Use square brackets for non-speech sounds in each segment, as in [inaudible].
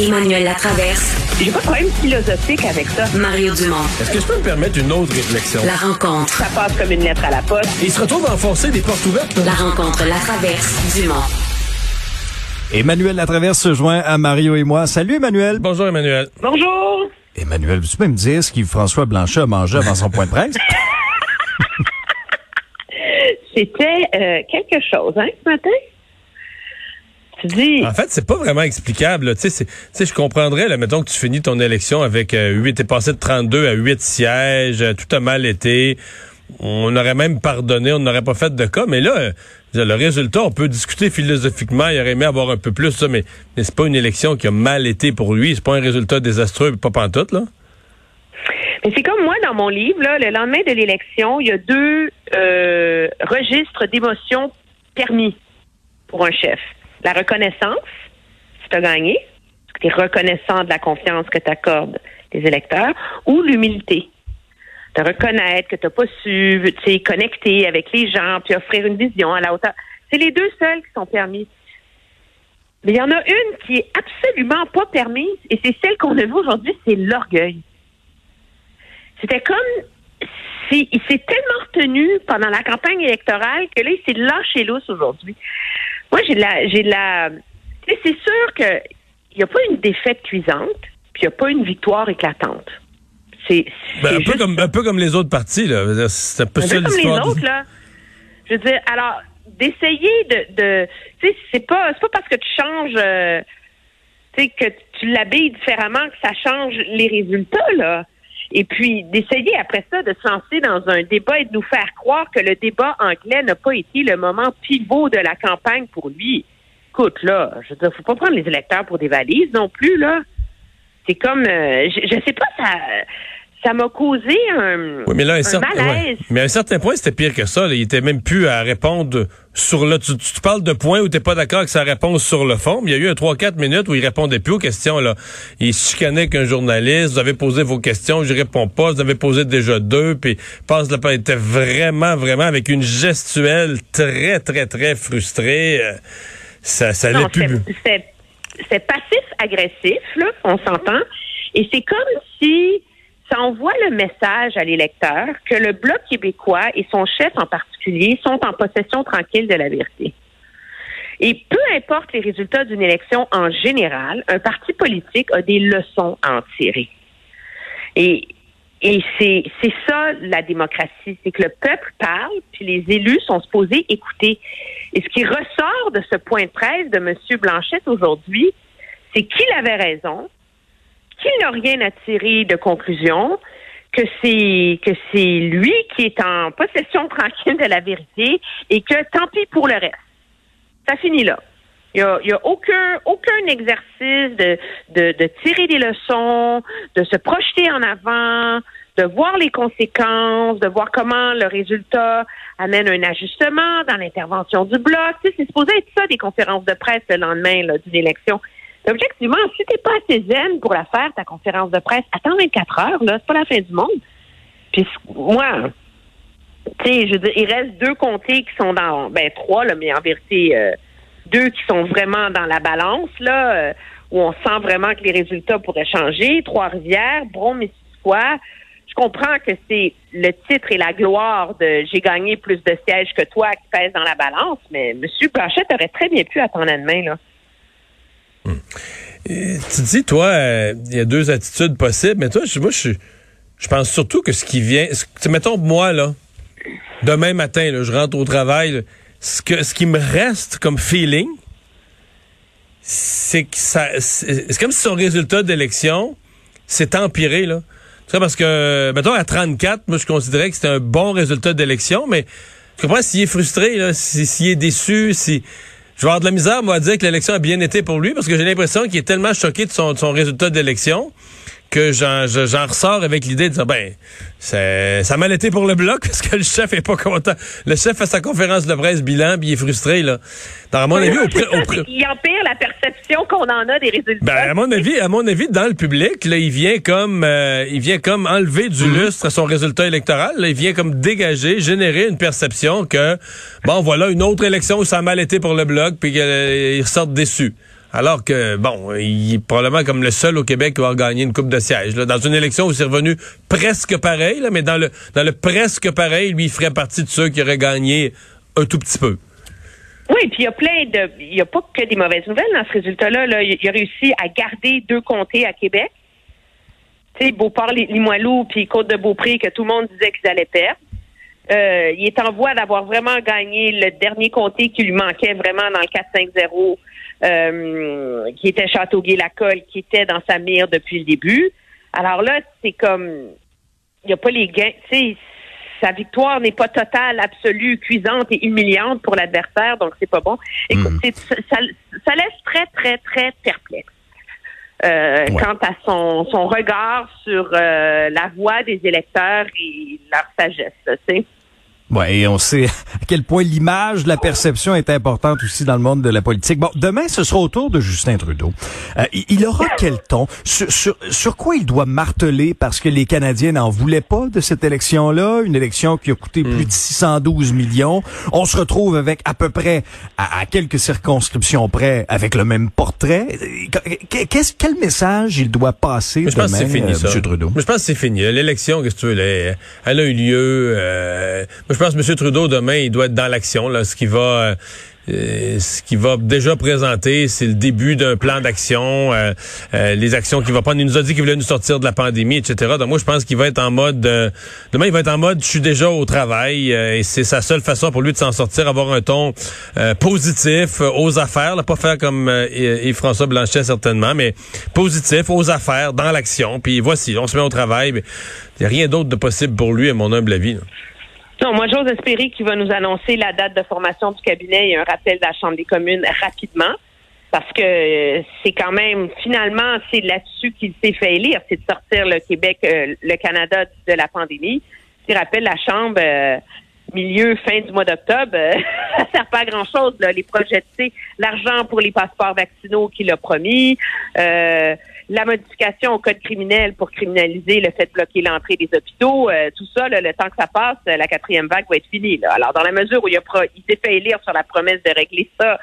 Emmanuel Latraverse. J'ai pas de problème philosophique avec ça. Mario Dumont. Est-ce que je peux me permettre une autre réflexion? La rencontre. Ça passe comme une lettre à la poste. Il se retrouve à enfoncer des portes ouvertes. La rencontre, la traverse, Dumont. Emmanuel Latraverse se joint à Mario et moi. Salut Emmanuel. Bonjour Emmanuel. Bonjour. Emmanuel, tu peux me dire ce qu'Yves-François Blanchet a mangé avant son point de presse? [laughs] [laughs] C'était euh, quelque chose, hein, ce matin? Dis... En fait, c'est pas vraiment explicable. Tu sais, je comprendrais, là, mettons que tu finis ton élection avec euh, 8, t'es passé de 32 à 8 sièges, euh, tout a mal été. On aurait même pardonné, on n'aurait pas fait de cas, mais là, euh, le résultat, on peut discuter philosophiquement, il aurait aimé avoir un peu plus ça, mais, mais c'est pas une élection qui a mal été pour lui, c'est pas un résultat désastreux, pas pantoute, là. Mais c'est comme moi dans mon livre, là, le lendemain de l'élection, il y a deux euh, registres d'émotions permis pour un chef. La reconnaissance, si tu as gagné, tu es reconnaissant de la confiance que t'accordes les électeurs, ou l'humilité. De reconnaître que tu n'as pas su tu connecter avec les gens, puis offrir une vision à la hauteur. C'est les deux seuls qui sont permis. Mais il y en a une qui est absolument pas permise, et c'est celle qu'on a vue aujourd'hui, c'est l'orgueil. C'était comme c'est- il s'est tellement retenu pendant la campagne électorale que là, il s'est lâché lousse aujourd'hui. Moi, j'ai de la j'ai de la tu sais, c'est sûr que il n'y a pas une défaite cuisante, puis il n'y a pas une victoire éclatante. C'est Ben, un, peu comme, un peu comme les autres partis, là. C'est un peu un ça peu comme les du- autres, là. Je veux dire, alors, d'essayer de, de tu sais, c'est pas, c'est pas parce que tu changes, euh, tu sais, que tu l'habilles différemment que ça change les résultats, là. Et puis, d'essayer après ça de se lancer dans un débat et de nous faire croire que le débat anglais n'a pas été le moment pivot de la campagne pour lui. Écoute, là, je veux dire, faut pas prendre les électeurs pour des valises non plus, là. C'est comme, euh, je, je sais pas, ça, ça m'a causé un, Oui, mais là, à un un certain, malaise. ouais. mais à un certain point, c'était pire que ça. là. Il était même plus à répondre sur le. Tu, tu parles de points où t'es pas d'accord avec sa réponse sur le fond. Mais il y a eu un 3-4 minutes où il répondait plus aux questions. Là. Il se chicanait avec un journaliste. Vous avez posé vos questions, je réponds pas. Vous avez posé déjà deux. Puis passe le il était vraiment, vraiment avec une gestuelle très, très, très frustrée. Euh, Ça, ça allait plus. c'est passif-agressif, là, on s'entend. Et c'est comme si ça envoie le message à l'électeur que le Bloc québécois et son chef en particulier sont en possession tranquille de la vérité. Et peu importe les résultats d'une élection en général, un parti politique a des leçons à en tirer. Et, et c'est, c'est ça la démocratie, c'est que le peuple parle, puis les élus sont supposés écouter. Et ce qui ressort de ce point de presse de M. Blanchette aujourd'hui, c'est qu'il avait raison, qu'il n'a rien à tirer de conclusion, que c'est que c'est lui qui est en possession [laughs] tranquille de la vérité et que tant pis pour le reste. Ça finit là. Il n'y a, y a aucun, aucun exercice de, de, de tirer des leçons, de se projeter en avant, de voir les conséquences, de voir comment le résultat amène un ajustement dans l'intervention du bloc. Tu sais, c'est supposé être ça des conférences de presse le lendemain d'une élection. Objectivement, si t'es pas assez zen pour la faire, ta conférence de presse, attends 24 heures, là, c'est pas la fin du monde. Puis moi, tu sais, je veux dire, il reste deux comtés qui sont dans, ben trois, là, mais en vérité, euh, deux qui sont vraiment dans la balance, là, euh, où on sent vraiment que les résultats pourraient changer. Trois-Rivières, Brome-Missisquoi. Je comprends que c'est le titre et la gloire de j'ai gagné plus de sièges que toi qui pèsent dans la balance, mais M. Blanchette aurait très bien pu attendre demain, là. Et Tu dis, toi, euh, il y a deux attitudes possibles, mais toi, je, moi, je, je pense surtout que ce qui vient, ce- mettons moi, là, demain matin, là, je rentre au travail, ce, que, ce qui me reste comme feeling, c'est que ça, c'est comme si son résultat d'élection s'est empiré, là. Sais, parce que, mettons, à 34, moi, je considérais que c'était un bon résultat d'élection, mais tu comprends, s'il est frustré, s'il est déçu, si... Je vais avoir de la misère, moi, à dire que l'élection a bien été pour lui, parce que j'ai l'impression qu'il est tellement choqué de son, de son résultat d'élection que j'en je- j'en ressors avec l'idée de dire, ben, c'est- ça a mal été pour le bloc, [laughs] parce que le chef est pas content. Le chef fait sa conférence de presse bilan, puis il est frustré, là. Dans, à mon avis, au, au [laughs] Il empire la perception qu'on en a des résultats. ben, à mon avis, à mon avis, dans le public, là, il vient comme, euh, il vient comme enlever du lustre à son résultat électoral. Là, il vient comme dégager, générer une perception que, bon, voilà, une autre élection où ça a mal été pour le bloc, puis qu'ils ressortent déçus. Alors que, bon, il est probablement comme le seul au Québec qui va gagner une coupe de siège. Dans une élection où c'est revenu presque pareil, mais dans le, presque pareil, lui, il ferait partie de ceux qui auraient gagné un tout petit peu. Oui, puis il y a plein de. Il n'y a pas que des mauvaises nouvelles dans ce résultat-là. Là. Il a réussi à garder deux comtés à Québec. Tu sais, Beauport, Limoilou, puis Côte-de-Beaupré, que tout le monde disait qu'ils allaient perdre. Euh, il est en voie d'avoir vraiment gagné le dernier comté qui lui manquait vraiment dans le 4-5-0, euh, qui était Châteauguay-Lacolle, qui était dans sa mire depuis le début. Alors là, c'est comme, il n'y a pas les gains. Tu sais, sa victoire n'est pas totale, absolue, cuisante et humiliante pour l'adversaire, donc c'est pas bon. Écoute, hmm. ça, ça laisse très, très, très perplexe. Euh, quant à son, son regard sur euh, la voix des électeurs et leur sagesse. Tu sais. Ouais, et on sait [laughs] à quel point l'image, la perception est importante aussi dans le monde de la politique. Bon, demain, ce sera au tour de Justin Trudeau. Euh, il aura quel ton? Sur, sur, quoi il doit marteler parce que les Canadiens n'en voulaient pas de cette élection-là? Une élection qui a coûté plus de 612 millions. On se retrouve avec à peu près, à, quelques circonscriptions près, avec le même portrait. Qu'est-ce, quel message il doit passer je demain, pense que fini, euh, M. Trudeau? je pense que c'est fini. L'élection, qu'est-ce que tu veux, elle, elle a eu lieu. Euh, je pense que M. Trudeau, demain, il doit être dans l'action. Ce va... Euh, ce qui va déjà présenter, c'est le début d'un plan d'action, euh, euh, les actions qu'il va prendre. Il nous a dit qu'il voulait nous sortir de la pandémie, etc. Donc moi, je pense qu'il va être en mode, demain, il va être en mode, je suis déjà au travail, et c'est sa seule façon pour lui de s'en sortir, avoir un ton positif, aux affaires, là, pas faire comme Yves-François Blanchet certainement, mais positif, aux affaires, dans l'action. Puis voici, on se met au travail. Il n'y a rien d'autre de possible pour lui, à mon humble avis. Non, moi, j'ose espérer qu'il va nous annoncer la date de formation du cabinet et un rappel de la Chambre des communes rapidement. Parce que euh, c'est quand même, finalement, c'est là-dessus qu'il s'est fait élire, c'est de sortir le Québec, euh, le Canada de la pandémie. S'il rappelle la Chambre euh, milieu, fin du mois d'octobre, [laughs] ça sert pas à grand-chose. Les projets, l'argent pour les passeports vaccinaux qu'il a promis, la modification au code criminel pour criminaliser le fait de bloquer l'entrée des hôpitaux, euh, tout ça, le temps que ça passe, la quatrième vague va être finie. Alors, dans la mesure où il, il s'est fait élire sur la promesse de régler ça,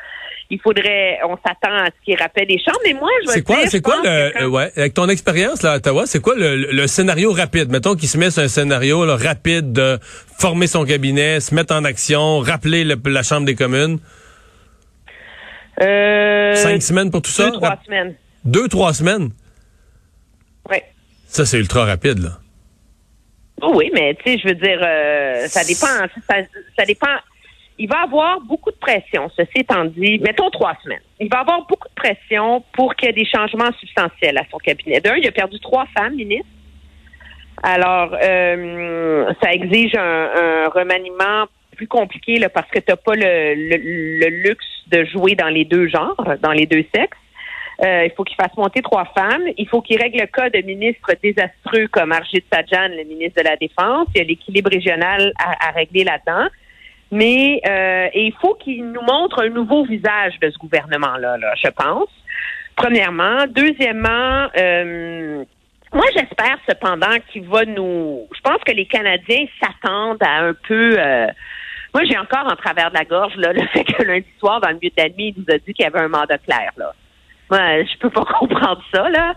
il faudrait, on s'attend à ce qu'il rappelle les chambres. Mais moi, je C'est quoi, c'est quoi le, ouais, avec ton expérience là à Ottawa, c'est quoi le, scénario rapide? Mettons qu'il se met sur un scénario rapide de former son cabinet, se mettre en action, rappeler la Chambre des communes. Euh, Cinq semaines pour tout ça? Deux, trois semaines. Deux, trois semaines? Oui. Ça, c'est ultra rapide, là. Oui, mais tu sais, je veux dire, euh, ça dépend. Ça, dépend. Il va avoir beaucoup de pression, ceci étant dit. Mettons trois semaines. Il va avoir beaucoup de pression pour qu'il y ait des changements substantiels à son cabinet. D'un, il a perdu trois femmes ministres. Alors, euh, ça exige un, remaniement plus compliqué parce que tu n'as pas le luxe de jouer dans les deux genres, dans les deux sexes. Euh, il faut qu'il fasse monter trois femmes. Il faut qu'il règle le cas de ministres désastreux comme Arjit Sajjan, le ministre de la Défense. Il y a l'équilibre régional à, régler là-dedans. Mais euh, il faut qu'il nous montre un nouveau visage de ce gouvernement-là, là, je pense. Premièrement. Deuxièmement, euh, moi j'espère cependant qu'il va nous. Je pense que les Canadiens s'attendent à un peu. moi, j'ai encore en travers de la gorge là, [laughs] le fait que lundi soir, dans le milieu de la nuit, il nous a dit qu'il y avait un mandat clair. Là. Ouais, je peux pas [laughs] comprendre ça, là.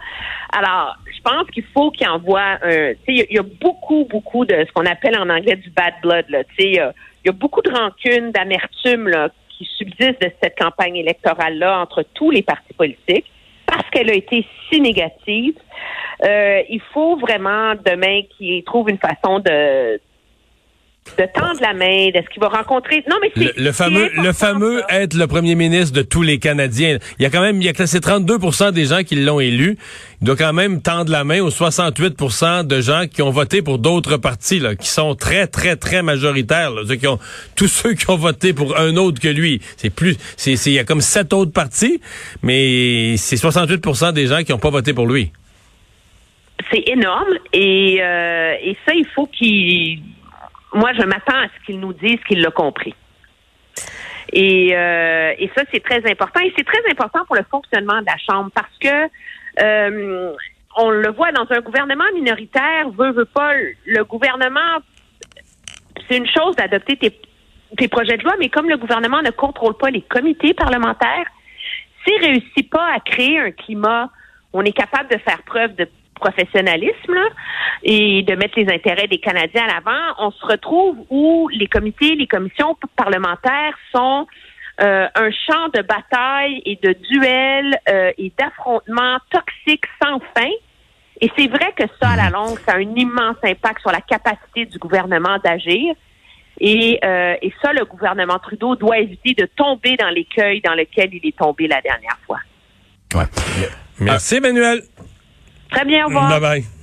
Alors, je pense qu'il faut qu'il envoie un. Tu sais, il y, a beaucoup, beaucoup de ce qu'on appelle en anglais du bad blood, là. Tu sais, il y, a beaucoup de rancune, d'amertume, qui subsiste de cette campagne électorale-là entre tous les partis politiques parce qu'elle a été si négative. Euh, il faut vraiment demain qu'il trouve une façon de, de tendre la main, est-ce qu'il va rencontrer Non mais c'est le, fameux le fameux être le premier ministre de tous les Canadiens. Il y a quand même il y a c'est 32% des gens qui l'ont élu. Il doit quand même tendre la main aux 68% de gens qui ont voté pour d'autres partis là, qui sont très très très majoritaires là, qui ont tous ceux qui ont voté pour un autre que lui. C'est plus c'est il y a comme sept autres partis, mais c'est 68% des gens qui n'ont pas voté pour lui. C'est énorme et, euh, et ça il faut qu'il moi, je m'attends à ce qu'il nous dise qu'il l'a compris. Et, euh, et ça, c'est très important. Et c'est très important pour le fonctionnement de la Chambre parce que euh, on le voit dans un gouvernement minoritaire, veut, veut pas, le gouvernement, c'est une chose d'adopter tes, tes projets de loi, mais comme le gouvernement ne contrôle pas les comités parlementaires, s'il réussit pas à créer un climat on est capable de faire preuve de professionnalisme là, et de mettre les intérêts des Canadiens à l'avant, on se retrouve où les comités, les commissions parlementaires sont euh, un champ de bataille et de duels euh, et d'affrontements toxiques sans fin. Et c'est vrai que ça, à la longue, ça a un immense impact sur la capacité du gouvernement d'agir. Et, euh, et ça, le gouvernement Trudeau doit éviter de tomber dans l'écueil dans lequel il est tombé la dernière fois. Ouais. Merci, Emmanuel. Très bien, au revoir. Bye bye.